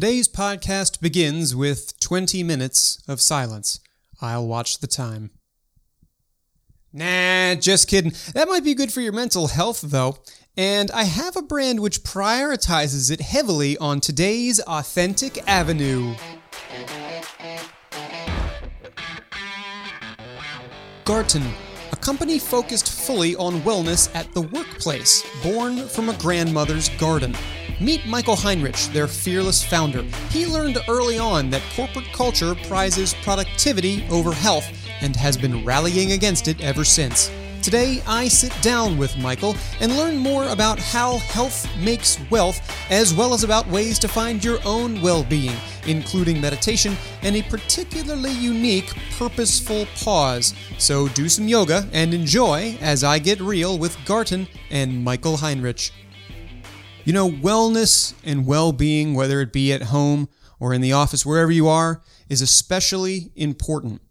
Today's podcast begins with 20 minutes of silence. I'll watch the time. Nah, just kidding. That might be good for your mental health, though. And I have a brand which prioritizes it heavily on today's Authentic Avenue. Garten, a company focused fully on wellness at the workplace, born from a grandmother's garden. Meet Michael Heinrich, their fearless founder. He learned early on that corporate culture prizes productivity over health and has been rallying against it ever since. Today, I sit down with Michael and learn more about how health makes wealth, as well as about ways to find your own well being, including meditation and a particularly unique, purposeful pause. So do some yoga and enjoy as I get real with Garten and Michael Heinrich. You know, wellness and well being, whether it be at home or in the office, wherever you are, is especially important.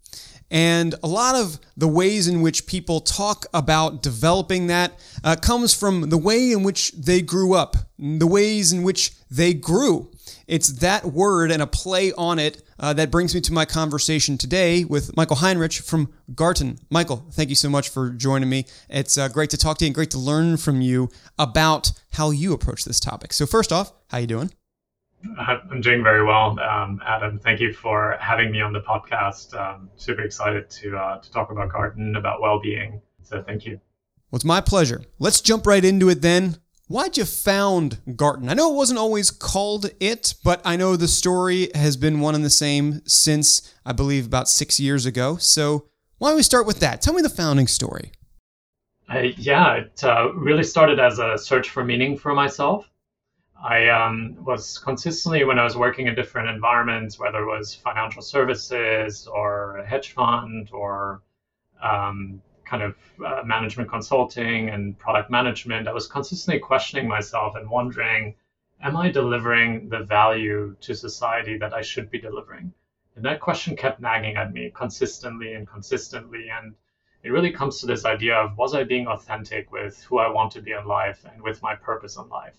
And a lot of the ways in which people talk about developing that uh, comes from the way in which they grew up, the ways in which they grew. It's that word and a play on it uh, that brings me to my conversation today with Michael Heinrich from Garten. Michael, thank you so much for joining me. It's uh, great to talk to you and great to learn from you about how you approach this topic. So, first off, how are you doing? I'm doing very well, um, Adam. Thank you for having me on the podcast. Um, super excited to uh, to talk about Garten, about well-being. So, thank you. Well, it's my pleasure. Let's jump right into it then. Why'd you found Garten? I know it wasn't always called it, but I know the story has been one and the same since I believe about six years ago. So why don't we start with that? Tell me the founding story. Uh, yeah, it uh, really started as a search for meaning for myself. I um, was consistently, when I was working in different environments, whether it was financial services or a hedge fund or um, kind of uh, management consulting and product management, I was consistently questioning myself and wondering, am I delivering the value to society that I should be delivering? And that question kept nagging at me consistently and consistently. And it really comes to this idea of was I being authentic with who I want to be in life and with my purpose in life?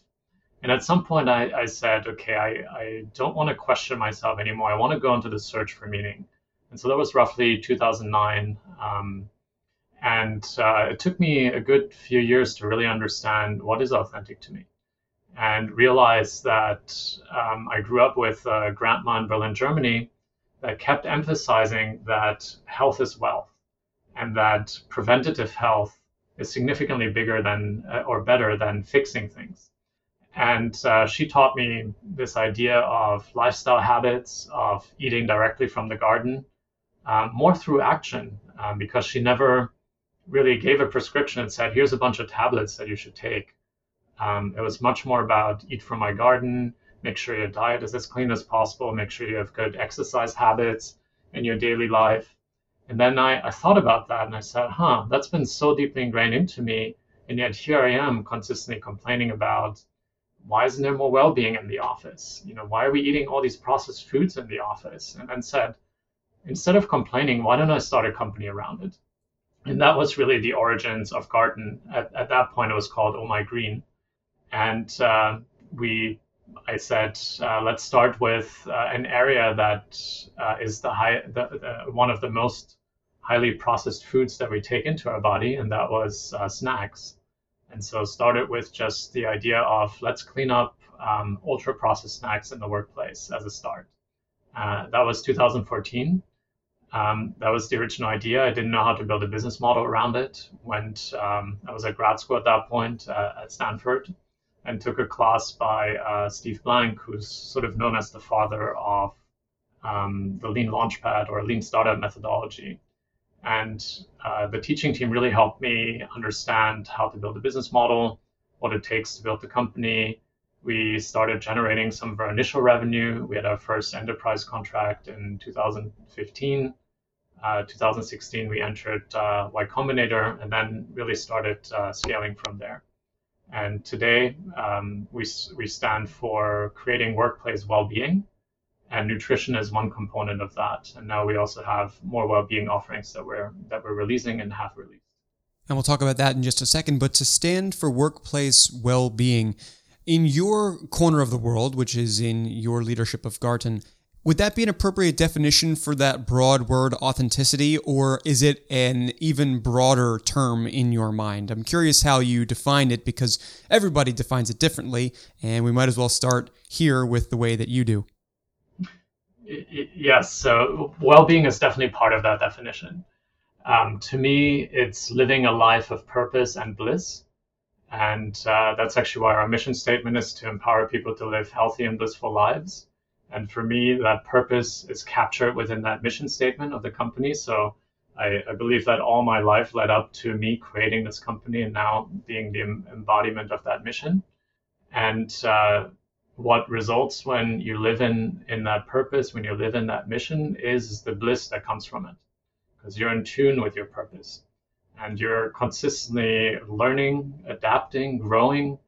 And at some point, I, I said, okay, I, I don't want to question myself anymore. I want to go into the search for meaning. And so that was roughly 2009. Um, and uh, it took me a good few years to really understand what is authentic to me and realize that um, I grew up with a grandma in Berlin, Germany, that kept emphasizing that health is wealth and that preventative health is significantly bigger than uh, or better than fixing things. And uh, she taught me this idea of lifestyle habits, of eating directly from the garden, um, more through action, um, because she never really gave a prescription and said, here's a bunch of tablets that you should take. Um, it was much more about eat from my garden, make sure your diet is as clean as possible, make sure you have good exercise habits in your daily life. And then I, I thought about that and I said, huh, that's been so deeply ingrained into me. And yet here I am consistently complaining about why isn't there more well-being in the office? You know, why are we eating all these processed foods in the office? And then said, instead of complaining, why don't I start a company around it? And that was really the origins of Garten. At, at that point, it was called Oh My Green, and uh, we, I said, uh, let's start with uh, an area that uh, is the high, the, the, one of the most highly processed foods that we take into our body, and that was uh, snacks. And so started with just the idea of let's clean up um, ultra processed snacks in the workplace as a start. Uh, that was 2014 um, that was the original idea. I didn't know how to build a business model around it. Went, um, I was at grad school at that point uh, at Stanford and took a class by uh, Steve Blank, who's sort of known as the father of um, the Lean Launchpad or Lean Startup methodology. And uh, the teaching team really helped me understand how to build a business model, what it takes to build the company, we started generating some of our initial revenue. We had our first enterprise contract in 2015. Uh, 2016, we entered uh, Y Combinator and then really started uh, scaling from there. And today, um, we, we stand for creating workplace well-being, and nutrition is one component of that. And now we also have more well-being offerings that we're that we're releasing and have released. And we'll talk about that in just a second. But to stand for workplace well-being, In your corner of the world, which is in your leadership of Garten, would that be an appropriate definition for that broad word authenticity, or is it an even broader term in your mind? I'm curious how you define it because everybody defines it differently, and we might as well start here with the way that you do. Yes, so well being is definitely part of that definition. Um, to me, it's living a life of purpose and bliss. And uh, that's actually why our mission statement is to empower people to live healthy and blissful lives. And for me, that purpose is captured within that mission statement of the company. So I, I believe that all my life led up to me creating this company and now being the embodiment of that mission. And uh, what results when you live in, in that purpose, when you live in that mission, is the bliss that comes from it. Because you're in tune with your purpose and you're consistently learning, adapting, growing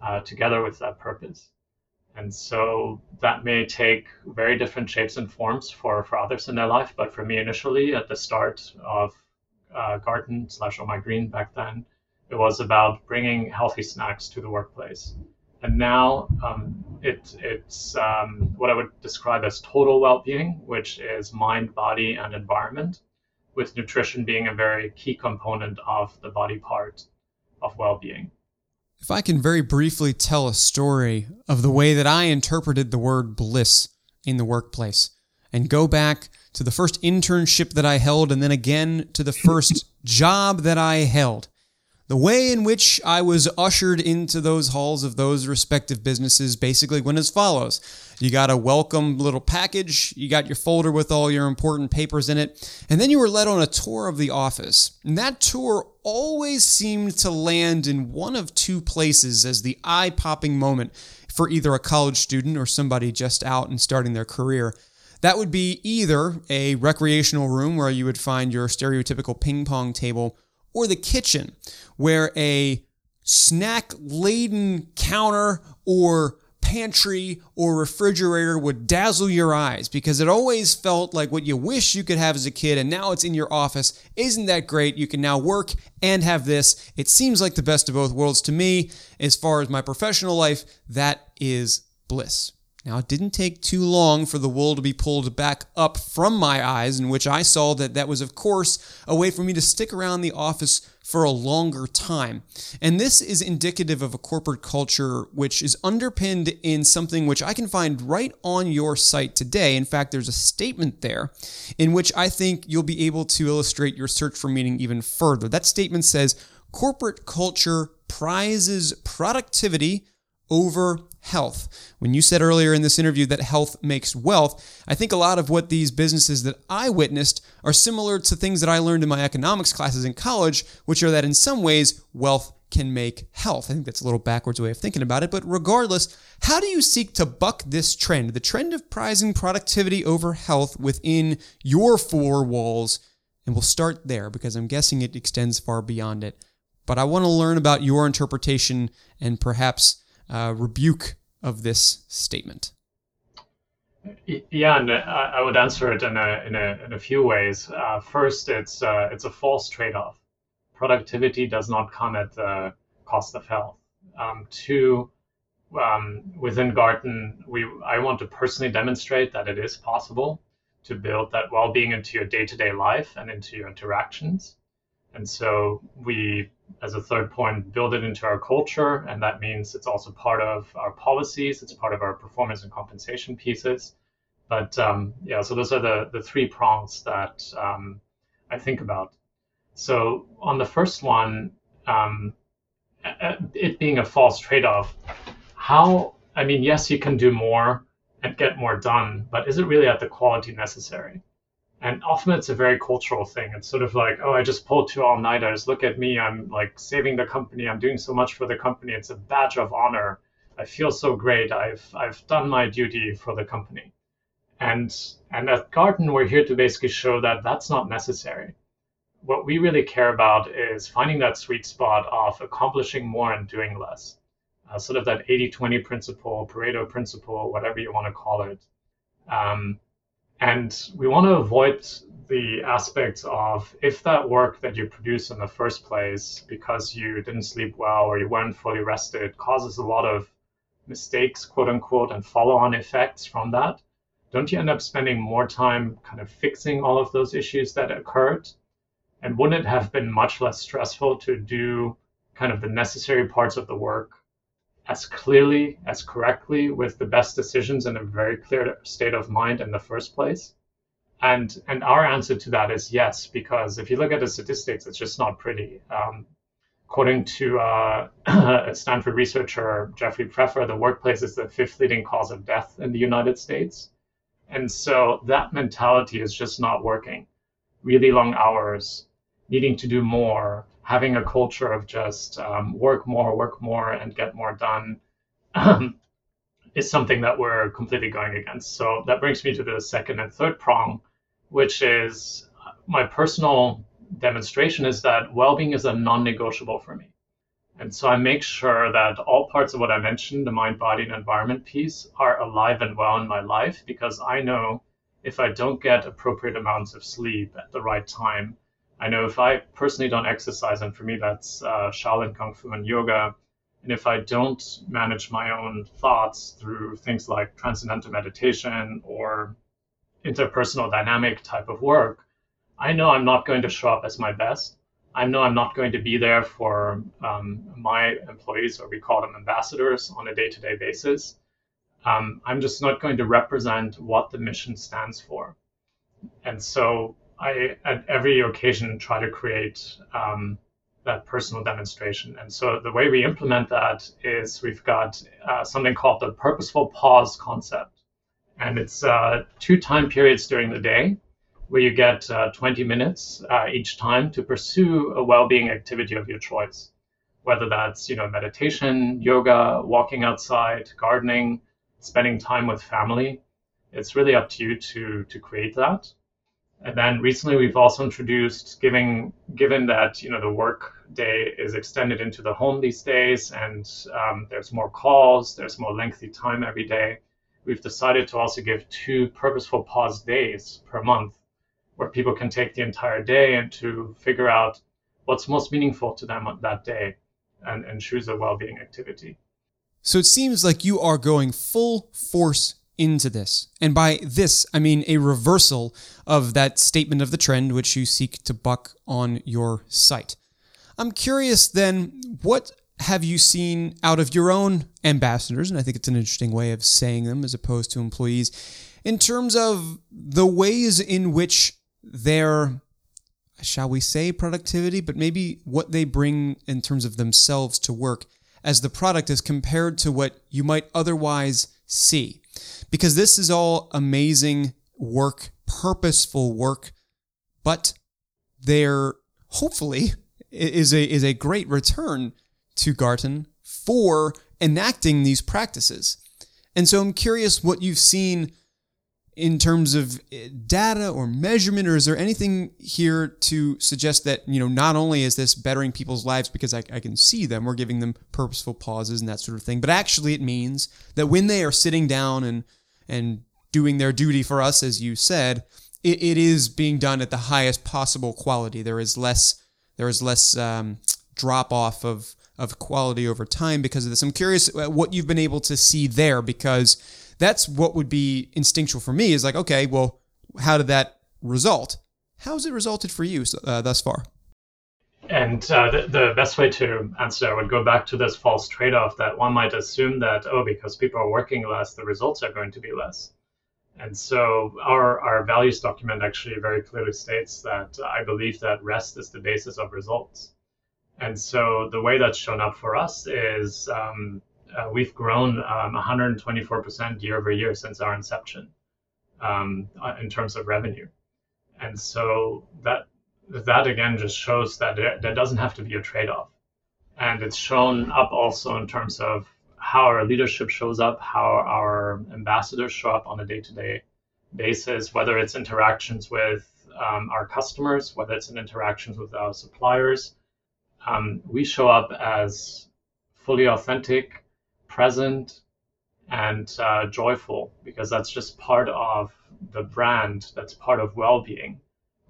uh, together with that purpose. And so that may take very different shapes and forms for, for others in their life. But for me, initially, at the start of uh, Garten slash Oh My Green back then, it was about bringing healthy snacks to the workplace. And now um, it, it's um, what I would describe as total well being, which is mind, body, and environment, with nutrition being a very key component of the body part of well being. If I can very briefly tell a story of the way that I interpreted the word bliss in the workplace and go back to the first internship that I held and then again to the first job that I held. The way in which I was ushered into those halls of those respective businesses basically went as follows. You got a welcome little package, you got your folder with all your important papers in it, and then you were led on a tour of the office. And that tour always seemed to land in one of two places as the eye popping moment for either a college student or somebody just out and starting their career. That would be either a recreational room where you would find your stereotypical ping pong table or the kitchen, where a snack laden counter or pantry or refrigerator would dazzle your eyes because it always felt like what you wish you could have as a kid and now it's in your office. Isn't that great? You can now work and have this. It seems like the best of both worlds to me. As far as my professional life, that is bliss. Now, it didn't take too long for the wool to be pulled back up from my eyes, in which I saw that that was, of course, a way for me to stick around the office for a longer time. And this is indicative of a corporate culture which is underpinned in something which I can find right on your site today. In fact, there's a statement there in which I think you'll be able to illustrate your search for meaning even further. That statement says corporate culture prizes productivity over health. When you said earlier in this interview that health makes wealth, I think a lot of what these businesses that I witnessed are similar to things that I learned in my economics classes in college, which are that in some ways, wealth can make health. I think that's a little backwards way of thinking about it, but regardless, how do you seek to buck this trend, the trend of prizing productivity over health within your four walls? And we'll start there because I'm guessing it extends far beyond it. But I want to learn about your interpretation and perhaps uh, rebuke of this statement? Yeah, and uh, I would answer it in a in a, in a few ways. Uh, first, it's uh, it's a false trade-off. Productivity does not come at the cost of health. Um, two, um, within Garten, we I want to personally demonstrate that it is possible to build that well-being into your day-to-day life and into your interactions. And so we as a third point, build it into our culture. And that means it's also part of our policies, it's part of our performance and compensation pieces. But um, yeah, so those are the, the three prongs that um, I think about. So on the first one, um, it being a false trade off, how, I mean, yes, you can do more and get more done, but is it really at the quality necessary? And often it's a very cultural thing. It's sort of like, oh, I just pulled two all nighters. Look at me. I'm like saving the company. I'm doing so much for the company. It's a badge of honor. I feel so great. I've I've done my duty for the company. And and at Garten, we're here to basically show that that's not necessary. What we really care about is finding that sweet spot of accomplishing more and doing less. Uh, sort of that 80-20 principle, Pareto principle, whatever you want to call it. Um, and we want to avoid the aspects of if that work that you produce in the first place, because you didn't sleep well or you weren't fully rested, causes a lot of mistakes, quote unquote, and follow on effects from that, don't you end up spending more time kind of fixing all of those issues that occurred? And wouldn't it have been much less stressful to do kind of the necessary parts of the work as clearly, as correctly, with the best decisions in a very clear state of mind in the first place? And and our answer to that is yes, because if you look at the statistics, it's just not pretty. Um, according to uh, a Stanford researcher, Jeffrey Pfeffer, the workplace is the fifth leading cause of death in the United States. And so that mentality is just not working. Really long hours, needing to do more, having a culture of just um, work more, work more, and get more done um, is something that we're completely going against. So that brings me to the second and third prong, which is my personal demonstration is that well-being is a non-negotiable for me. And so I make sure that all parts of what I mentioned, the mind, body, and environment piece, are alive and well in my life because I know if I don't get appropriate amounts of sleep at the right time, I know if I personally don't exercise, and for me that's uh, Shaolin Kung Fu and yoga, and if I don't manage my own thoughts through things like transcendental meditation or interpersonal dynamic type of work, I know I'm not going to show up as my best. I know I'm not going to be there for um, my employees, or we call them ambassadors, on a day to day basis. Um, I'm just not going to represent what the mission stands for. And so I, at every occasion, try to create um, that personal demonstration. And so the way we implement that is we've got uh, something called the purposeful pause concept. And it's uh, two time periods during the day where you get uh, 20 minutes uh, each time to pursue a well-being activity of your choice, whether that's you know meditation, yoga, walking outside, gardening, spending time with family. It's really up to you to to create that. And then recently we've also introduced giving given that you know the work day is extended into the home these days and um, there's more calls, there's more lengthy time every day we've decided to also give two purposeful pause days per month where people can take the entire day and to figure out what's most meaningful to them that day and, and choose a well-being activity. So it seems like you are going full force into this. And by this, I mean a reversal of that statement of the trend which you seek to buck on your site. I'm curious then, what have you seen out of your own ambassadors? And I think it's an interesting way of saying them as opposed to employees in terms of the ways in which their, shall we say, productivity, but maybe what they bring in terms of themselves to work as the product is compared to what you might otherwise see. Because this is all amazing work, purposeful work, but there hopefully is a is a great return to Garten for enacting these practices. And so I'm curious what you've seen in terms of eh, data or measurement, or is there anything here to suggest that, you know, not only is this bettering people's lives because I, I, can see them, we're giving them purposeful pauses and that sort of thing, but actually it means that when they are sitting down and, and doing their duty for us, as you said, it, it is being done at the highest possible quality. There is less, there is less um, drop off of, of quality over time because of this. I'm curious what you've been able to see there because that's what would be instinctual for me is like, okay, well, how did that result? How has it resulted for you uh, thus far? And uh, the, the, best way to answer that would go back to this false trade off that one might assume that, oh, because people are working less, the results are going to be less. And so our, our values document actually very clearly states that I believe that rest is the basis of results. And so the way that's shown up for us is um, uh, we've grown um, 124% year over year since our inception um, uh, in terms of revenue. And so that that again just shows that there, there doesn't have to be a trade-off. And it's shown up also in terms of how our leadership shows up, how our ambassadors show up on a day-to-day basis, whether it's interactions with um, our customers, whether it's in interactions with our suppliers, um, we show up as fully authentic, present, and uh, joyful because that's just part of the brand. That's part of well-being.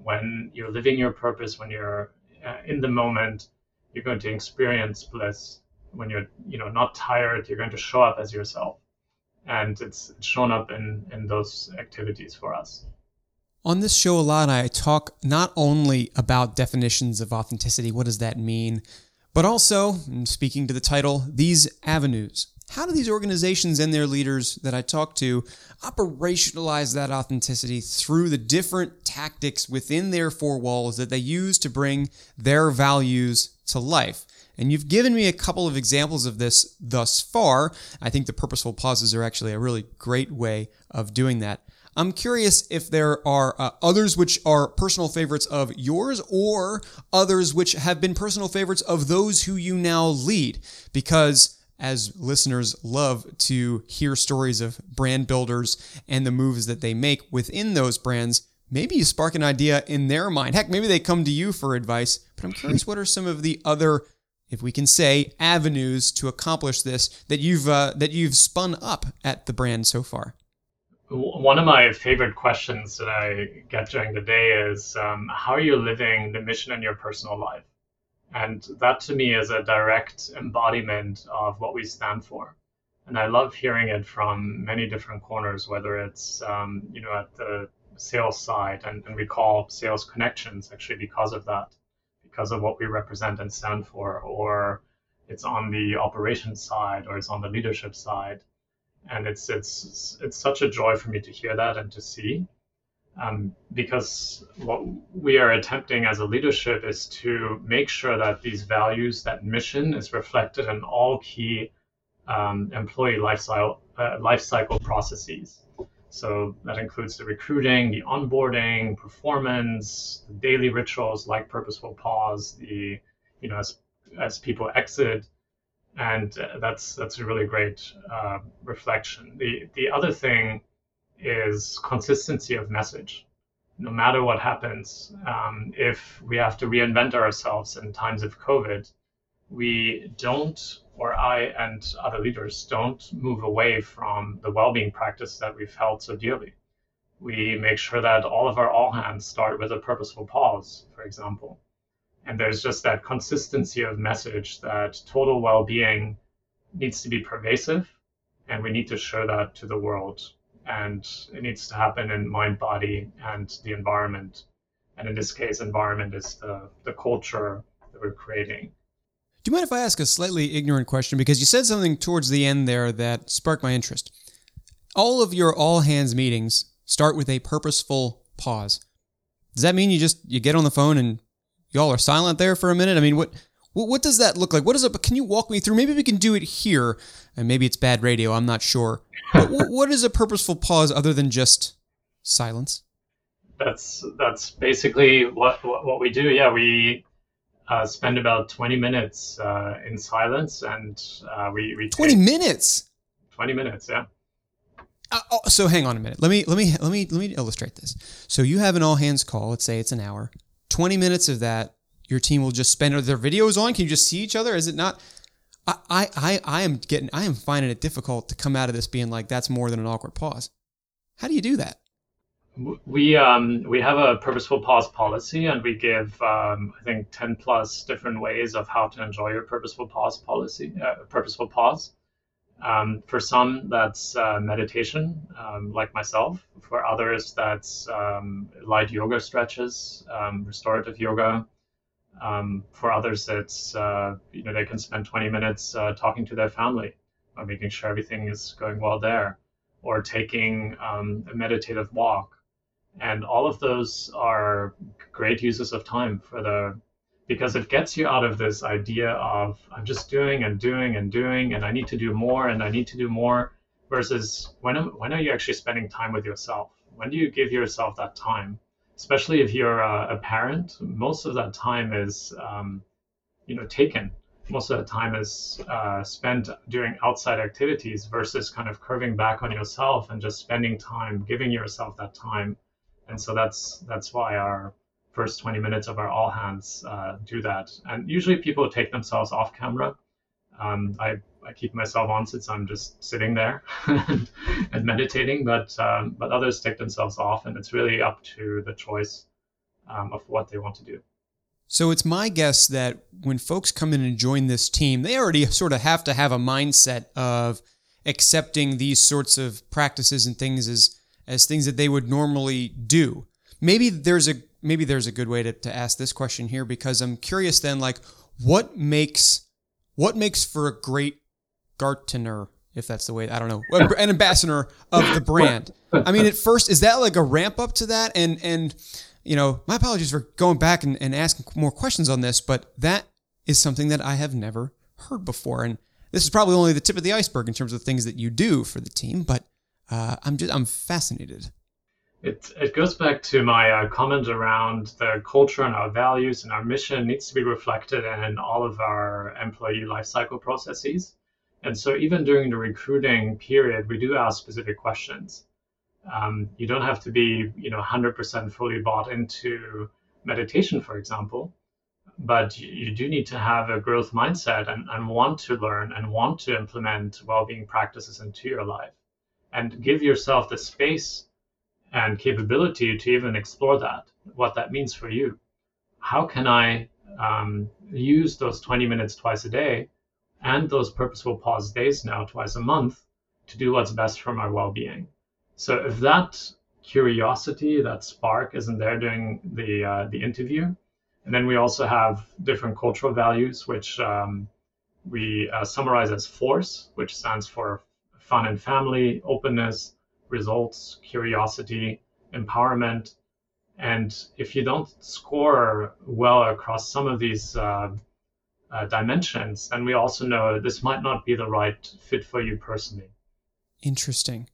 When you're living your purpose, when you're uh, in the moment, you're going to experience bliss. when you're you know not tired, you're going to show up as yourself, and it's shown up in in those activities for us. On this show, a lot I talk not only about definitions of authenticity, what does that mean, but also, speaking to the title, these avenues. How do these organizations and their leaders that I talk to operationalize that authenticity through the different tactics within their four walls that they use to bring their values to life? And you've given me a couple of examples of this thus far. I think the purposeful pauses are actually a really great way of doing that. I'm curious if there are uh, others which are personal favorites of yours or others which have been personal favorites of those who you now lead. Because as listeners love to hear stories of brand builders and the moves that they make within those brands, maybe you spark an idea in their mind. Heck, maybe they come to you for advice. But I'm curious, what are some of the other if we can say avenues to accomplish this that you've uh, that you've spun up at the brand so far one of my favorite questions that I get during the day is um, how are you living the mission in your personal life? And that to me is a direct embodiment of what we stand for. And I love hearing it from many different corners, whether it's, um, you know, at the sales side, and, and we call sales connections actually because of that, because of what we represent and stand for, or it's on the operations side, or it's on the leadership side. And it's it's it's such a joy for me to hear that and to see um, because what we are attempting as a leadership is to make sure that these values that mission is reflected in all key um, employee lifestyle uh, processes so that includes the recruiting the onboarding performance the daily rituals like purposeful pause the you know as as people exit and uh, that's that's a really great uh, reflection. The the other thing is consistency of message. No matter what happens, um, if we have to reinvent ourselves in times of COVID, we don't, or I and other leaders don't move away from the well-being practice that we've held so dearly. We make sure that all of our all hands start with a purposeful pause, for example and there's just that consistency of message that total well-being needs to be pervasive and we need to show that to the world and it needs to happen in mind body and the environment. And in this case environment is the, the culture that we're creating. Do you mind if i ask a slightly ignorant question? Because you said something towards the end there that sparked my interest. All of your all hands meetings start with a purposeful pause. Does that mean you just you get on the phone and y'all are silent there for a minute. I mean, what what, what does that look like? What is it? Can you walk me through? Maybe we can do it here, and maybe it's bad radio. I'm not sure. But what is a purposeful pause other than just silence? That's that's basically what what, what we do. Yeah, we uh, spend about 20 minutes uh, in silence, and uh, we we 20 minutes. 20 minutes, yeah. Uh, oh, so hang on a minute. Let me let me let me let me illustrate this. So you have an all hands call. Let's say it's an hour. 20 minutes of that, your team will just spend. Their videos on? Can you just see each other? Is it not? I, I, I am getting, I am finding it difficult to come out of this being like, that's more than an awkward pause. How do you do that? We um, we have a purposeful pause policy, and we give um, I think ten plus different ways of how to enjoy your purposeful pause policy, uh, purposeful pause. Um, for some, that's uh, meditation, um, like myself. For others, that's um, light yoga stretches, um, restorative yoga. Um, for others, it's uh, you know they can spend 20 minutes uh, talking to their family, or making sure everything is going well there, or taking um, a meditative walk. And all of those are great uses of time for the because it gets you out of this idea of I'm just doing and doing and doing and I need to do more and I need to do more versus when when are you actually spending time with yourself? When do you give yourself that time? Especially if you're a, a parent, most of that time is um, you know taken. Most of the time is uh, spent doing outside activities versus kind of curving back on yourself and just spending time, giving yourself that time. And so that's that's why our first 20 minutes of our all hands uh, do that. And usually people take themselves off camera. Um, I, I keep myself on since I'm just sitting there and meditating, but, um, but others take themselves off, and it's really up to the choice um, of what they want to do. So it's my guess that when folks come in and join this team, they already sort of have to have a mindset of accepting these sorts of practices and things as as things that they would normally do. Maybe there's a maybe there's a good way to, to ask this question here because I'm curious then like what makes what makes for a great Gartner, if that's the way I don't know, an ambassador of the brand. I mean, at first, is that like a ramp up to that? And and you know, my apologies for going back and, and asking more questions on this, but that is something that I have never heard before. And this is probably only the tip of the iceberg in terms of things that you do for the team, but uh, I'm just I'm fascinated. It, it goes back to my uh, comment around the culture and our values and our mission needs to be reflected in all of our employee lifecycle processes. And so even during the recruiting period, we do ask specific questions. Um, you don't have to be, you know, 100% fully bought into meditation, for example, but you do need to have a growth mindset and, and want to learn and want to implement well-being practices into your life and give yourself the space and capability to even explore that, what that means for you. How can I um, use those 20 minutes twice a day and those purposeful pause days now twice a month to do what's best for my well-being? So if that curiosity, that spark isn't there during the uh, the interview, and then we also have different cultural values, which um, we uh, summarize as FORCE, which stands for fun and family, openness, results, curiosity, empowerment. And if you don't score well across some of these uh, uh, dimensions, then we also know this might not be the right fit for you personally. Interesting.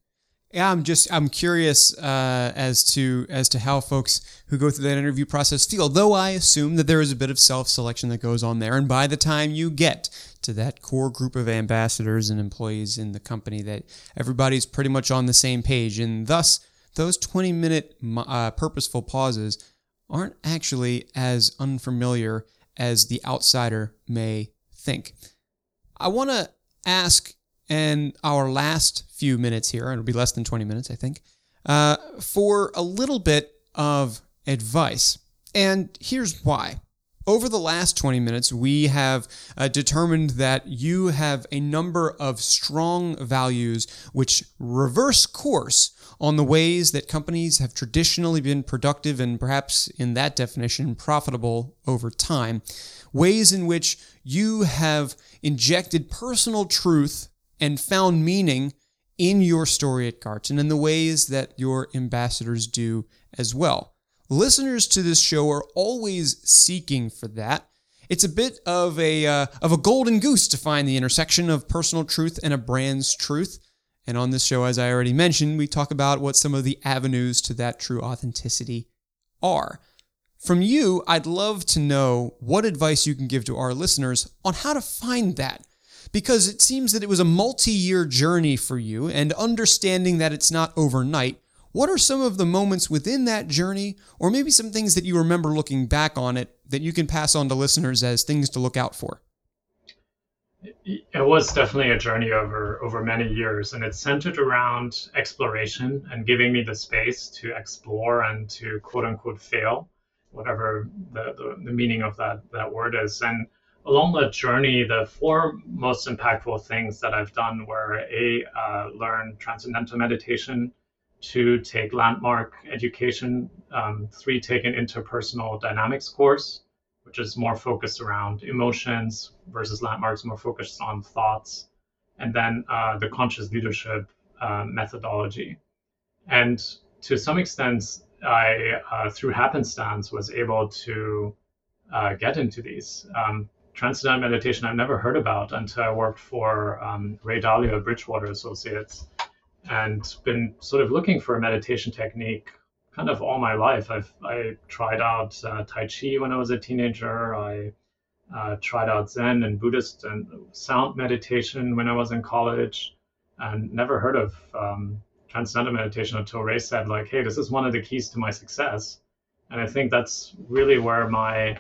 Yeah, I'm just I'm curious uh, as to as to how folks who go through that interview process feel. Though I assume that there is a bit of self selection that goes on there, and by the time you get to that core group of ambassadors and employees in the company, that everybody's pretty much on the same page, and thus those 20 minute uh, purposeful pauses aren't actually as unfamiliar as the outsider may think. I want to ask and our last few minutes here, it'll be less than 20 minutes, I think, uh, for a little bit of advice. And here's why. Over the last 20 minutes, we have uh, determined that you have a number of strong values which reverse course on the ways that companies have traditionally been productive and perhaps, in that definition, profitable over time. Ways in which you have injected personal truth and found meaning in your story at Garten in the ways that your ambassadors do as well. Listeners to this show are always seeking for that. It's a bit of a uh, of a golden goose to find the intersection of personal truth and a brand's truth. And on this show, as I already mentioned, we talk about what some of the avenues to that true authenticity are. From you, I'd love to know what advice you can give to our listeners on how to find that because it seems that it was a multi year journey for you, and understanding that it's not overnight, what are some of the moments within that journey, or maybe some things that you remember looking back on it that you can pass on to listeners as things to look out for? It was definitely a journey over over many years, and it's centered around exploration and giving me the space to explore and to quote unquote fail, whatever the, the, the meaning of that that word is. And along that journey, the four most impactful things that I've done were a uh, learn transcendental meditation, two take landmark education, um, three take an interpersonal dynamics course, which is more focused around emotions versus landmarks more focused on thoughts, and then uh, the conscious leadership uh, methodology. And to some extent, I, uh, through happenstance, was able to uh, get into these. Um, transcendental meditation I've never heard about until I worked for um, Ray Dalio at Bridgewater Associates and been sort of looking for a meditation technique kind of all my life. I've I tried out uh, Tai Chi when I was a teenager. I uh, tried out Zen and Buddhist and sound meditation when I was in college and never heard of um, transcendental meditation until Ray said like, hey, this is one of the keys to my success. And I think that's really where my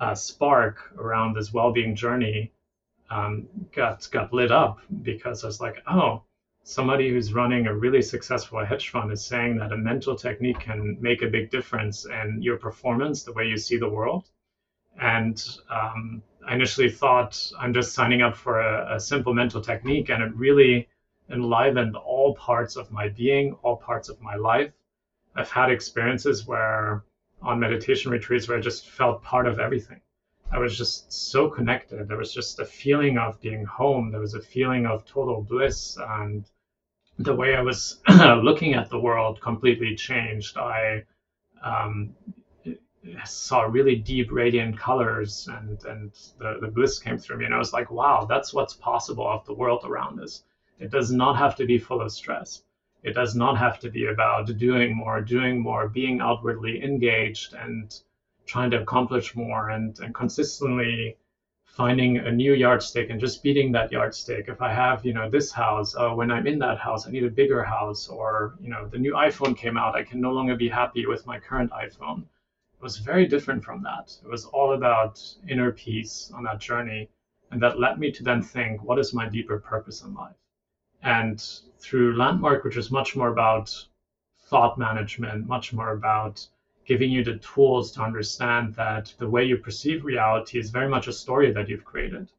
uh, spark around this well-being journey um, got got lit up because I was like, oh, somebody who's running a really successful hedge fund is saying that a mental technique can make a big difference in your performance, the way you see the world. And um, I initially thought I'm just signing up for a, a simple mental technique, and it really enlivened all parts of my being, all parts of my life. I've had experiences where on meditation retreats where I just felt part of everything. I was just so connected. There was just a feeling of being home. There was a feeling of total bliss. And the way I was looking at the world completely changed. I um, saw really deep radiant colors and, and the, the bliss came through me. And I was like, wow, that's what's possible of the world around us. It does not have to be full of stress. It does not have to be about doing more, doing more, being outwardly engaged and trying to accomplish more and, and consistently finding a new yardstick and just beating that yardstick. If I have, you know, this house, oh, when I'm in that house, I need a bigger house, or you know, the new iPhone came out, I can no longer be happy with my current iPhone. It was very different from that. It was all about inner peace on that journey, and that led me to then think, what is my deeper purpose in life? And through Landmark, which is much more about thought management, much more about giving you the tools to understand that the way you perceive reality is very much a story that you've created.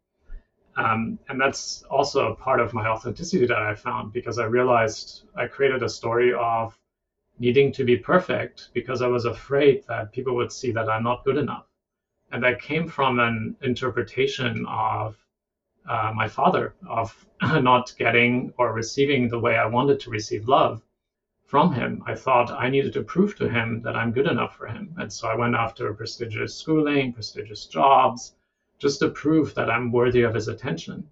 Um, and that's also a part of my authenticity that I found because I realized I created a story of needing to be perfect because I was afraid that people would see that I'm not good enough. And that came from an interpretation of uh, my father, of not getting or receiving the way I wanted to receive love from him. I thought I needed to prove to him that I'm good enough for him. And so I went after prestigious schooling, prestigious jobs, just to prove that I'm worthy of his attention.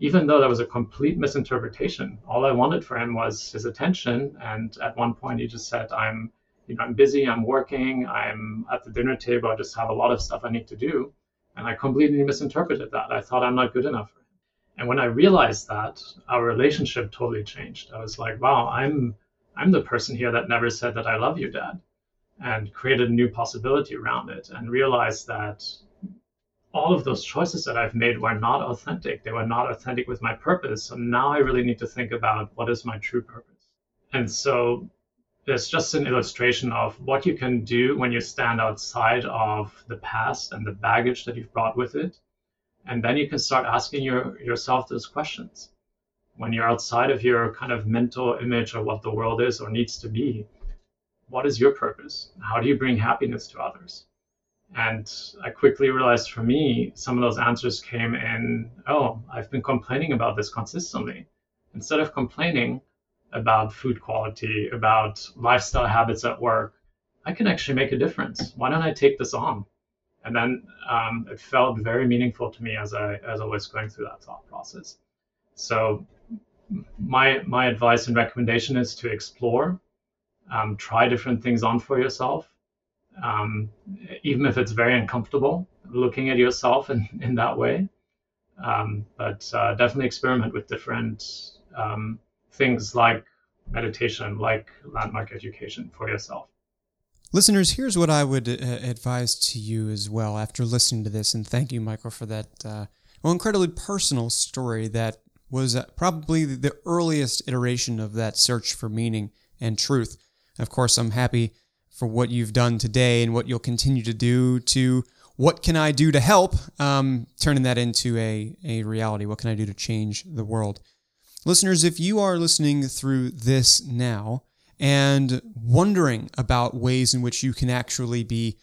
Even though that was a complete misinterpretation, all I wanted for him was his attention. And at one point, he just said, "I'm, you know, I'm busy. I'm working. I'm at the dinner table. I just have a lot of stuff I need to do." And I completely misinterpreted that. I thought I'm not good enough. And when I realized that, our relationship totally changed. I was like, "Wow, I'm." I'm the person here that never said that I love you, Dad, and created a new possibility around it and realized that all of those choices that I've made were not authentic. They were not authentic with my purpose. So now I really need to think about what is my true purpose. And so it's just an illustration of what you can do when you stand outside of the past and the baggage that you've brought with it. And then you can start asking your, yourself those questions when you're outside of your kind of mental image of what the world is or needs to be, what is your purpose? How do you bring happiness to others? And I quickly realized for me, some of those answers came in, oh, I've been complaining about this consistently. Instead of complaining about food quality, about lifestyle habits at work, I can actually make a difference. Why don't I take this on? And then um, it felt very meaningful to me as I as I was going through that thought process. So my my advice and recommendation is to explore, um, try different things on for yourself, um, even if it's very uncomfortable looking at yourself in, in that way. Um, but uh, definitely experiment with different um, things like meditation, like landmark education for yourself. Listeners, here's what I would uh, advise to you as well after listening to this, and thank you, Michael, for that uh, well, incredibly personal story that was uh, probably the earliest iteration of that search for meaning and truth. Of course, I'm happy for what you've done today and what you'll continue to do to what can I do to help, um, turning that into a, a reality. What can I do to change the world? Listeners, if you are listening through this now and wondering about ways in which you can actually be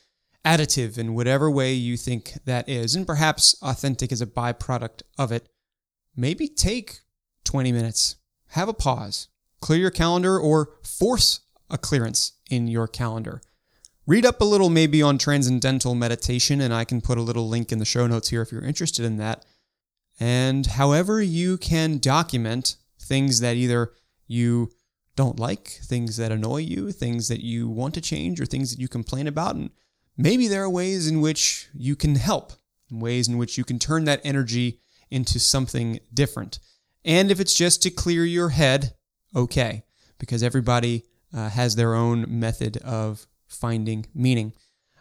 additive in whatever way you think that is, and perhaps authentic as a byproduct of it, maybe take 20 minutes, have a pause, clear your calendar, or force a clearance in your calendar. Read up a little maybe on transcendental meditation, and I can put a little link in the show notes here if you're interested in that. And however you can document things that either you don't like, things that annoy you, things that you want to change, or things that you complain about. And maybe there are ways in which you can help, ways in which you can turn that energy into something different. And if it's just to clear your head, okay, because everybody uh, has their own method of finding meaning.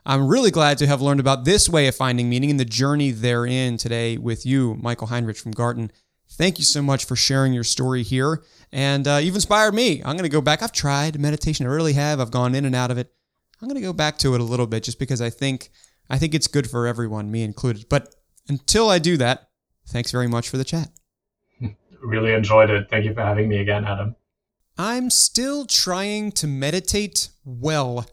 I'm really glad to have learned about this way of finding meaning and the journey therein today with you, Michael Heinrich from Garten. Thank you so much for sharing your story here. And uh, you've inspired me. I'm going to go back. I've tried meditation, I really have. I've gone in and out of it. I'm going to go back to it a little bit just because I think I think it's good for everyone, me included. But until I do that, thanks very much for the chat. Really enjoyed it. Thank you for having me again, Adam. I'm still trying to meditate well,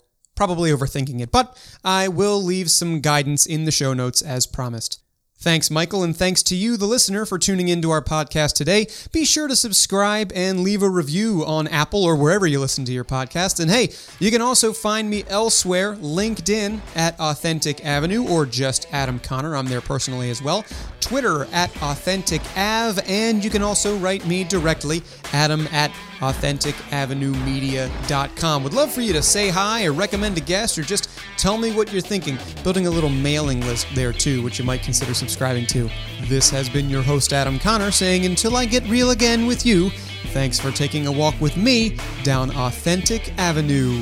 probably overthinking it, but I will leave some guidance in the show notes as promised. Thanks, Michael, and thanks to you, the listener, for tuning into our podcast today. Be sure to subscribe and leave a review on Apple or wherever you listen to your podcast. And hey, you can also find me elsewhere, LinkedIn at Authentic Avenue or just Adam Connor. I'm there personally as well. Twitter at Authentic Av, and you can also write me directly, Adam at AuthenticAvenueMedia.com. Would love for you to say hi or recommend a guest or just tell me what you're thinking. Building a little mailing list there too, which you might consider subscribing to. This has been your host, Adam Connor, saying until I get real again with you, thanks for taking a walk with me down Authentic Avenue.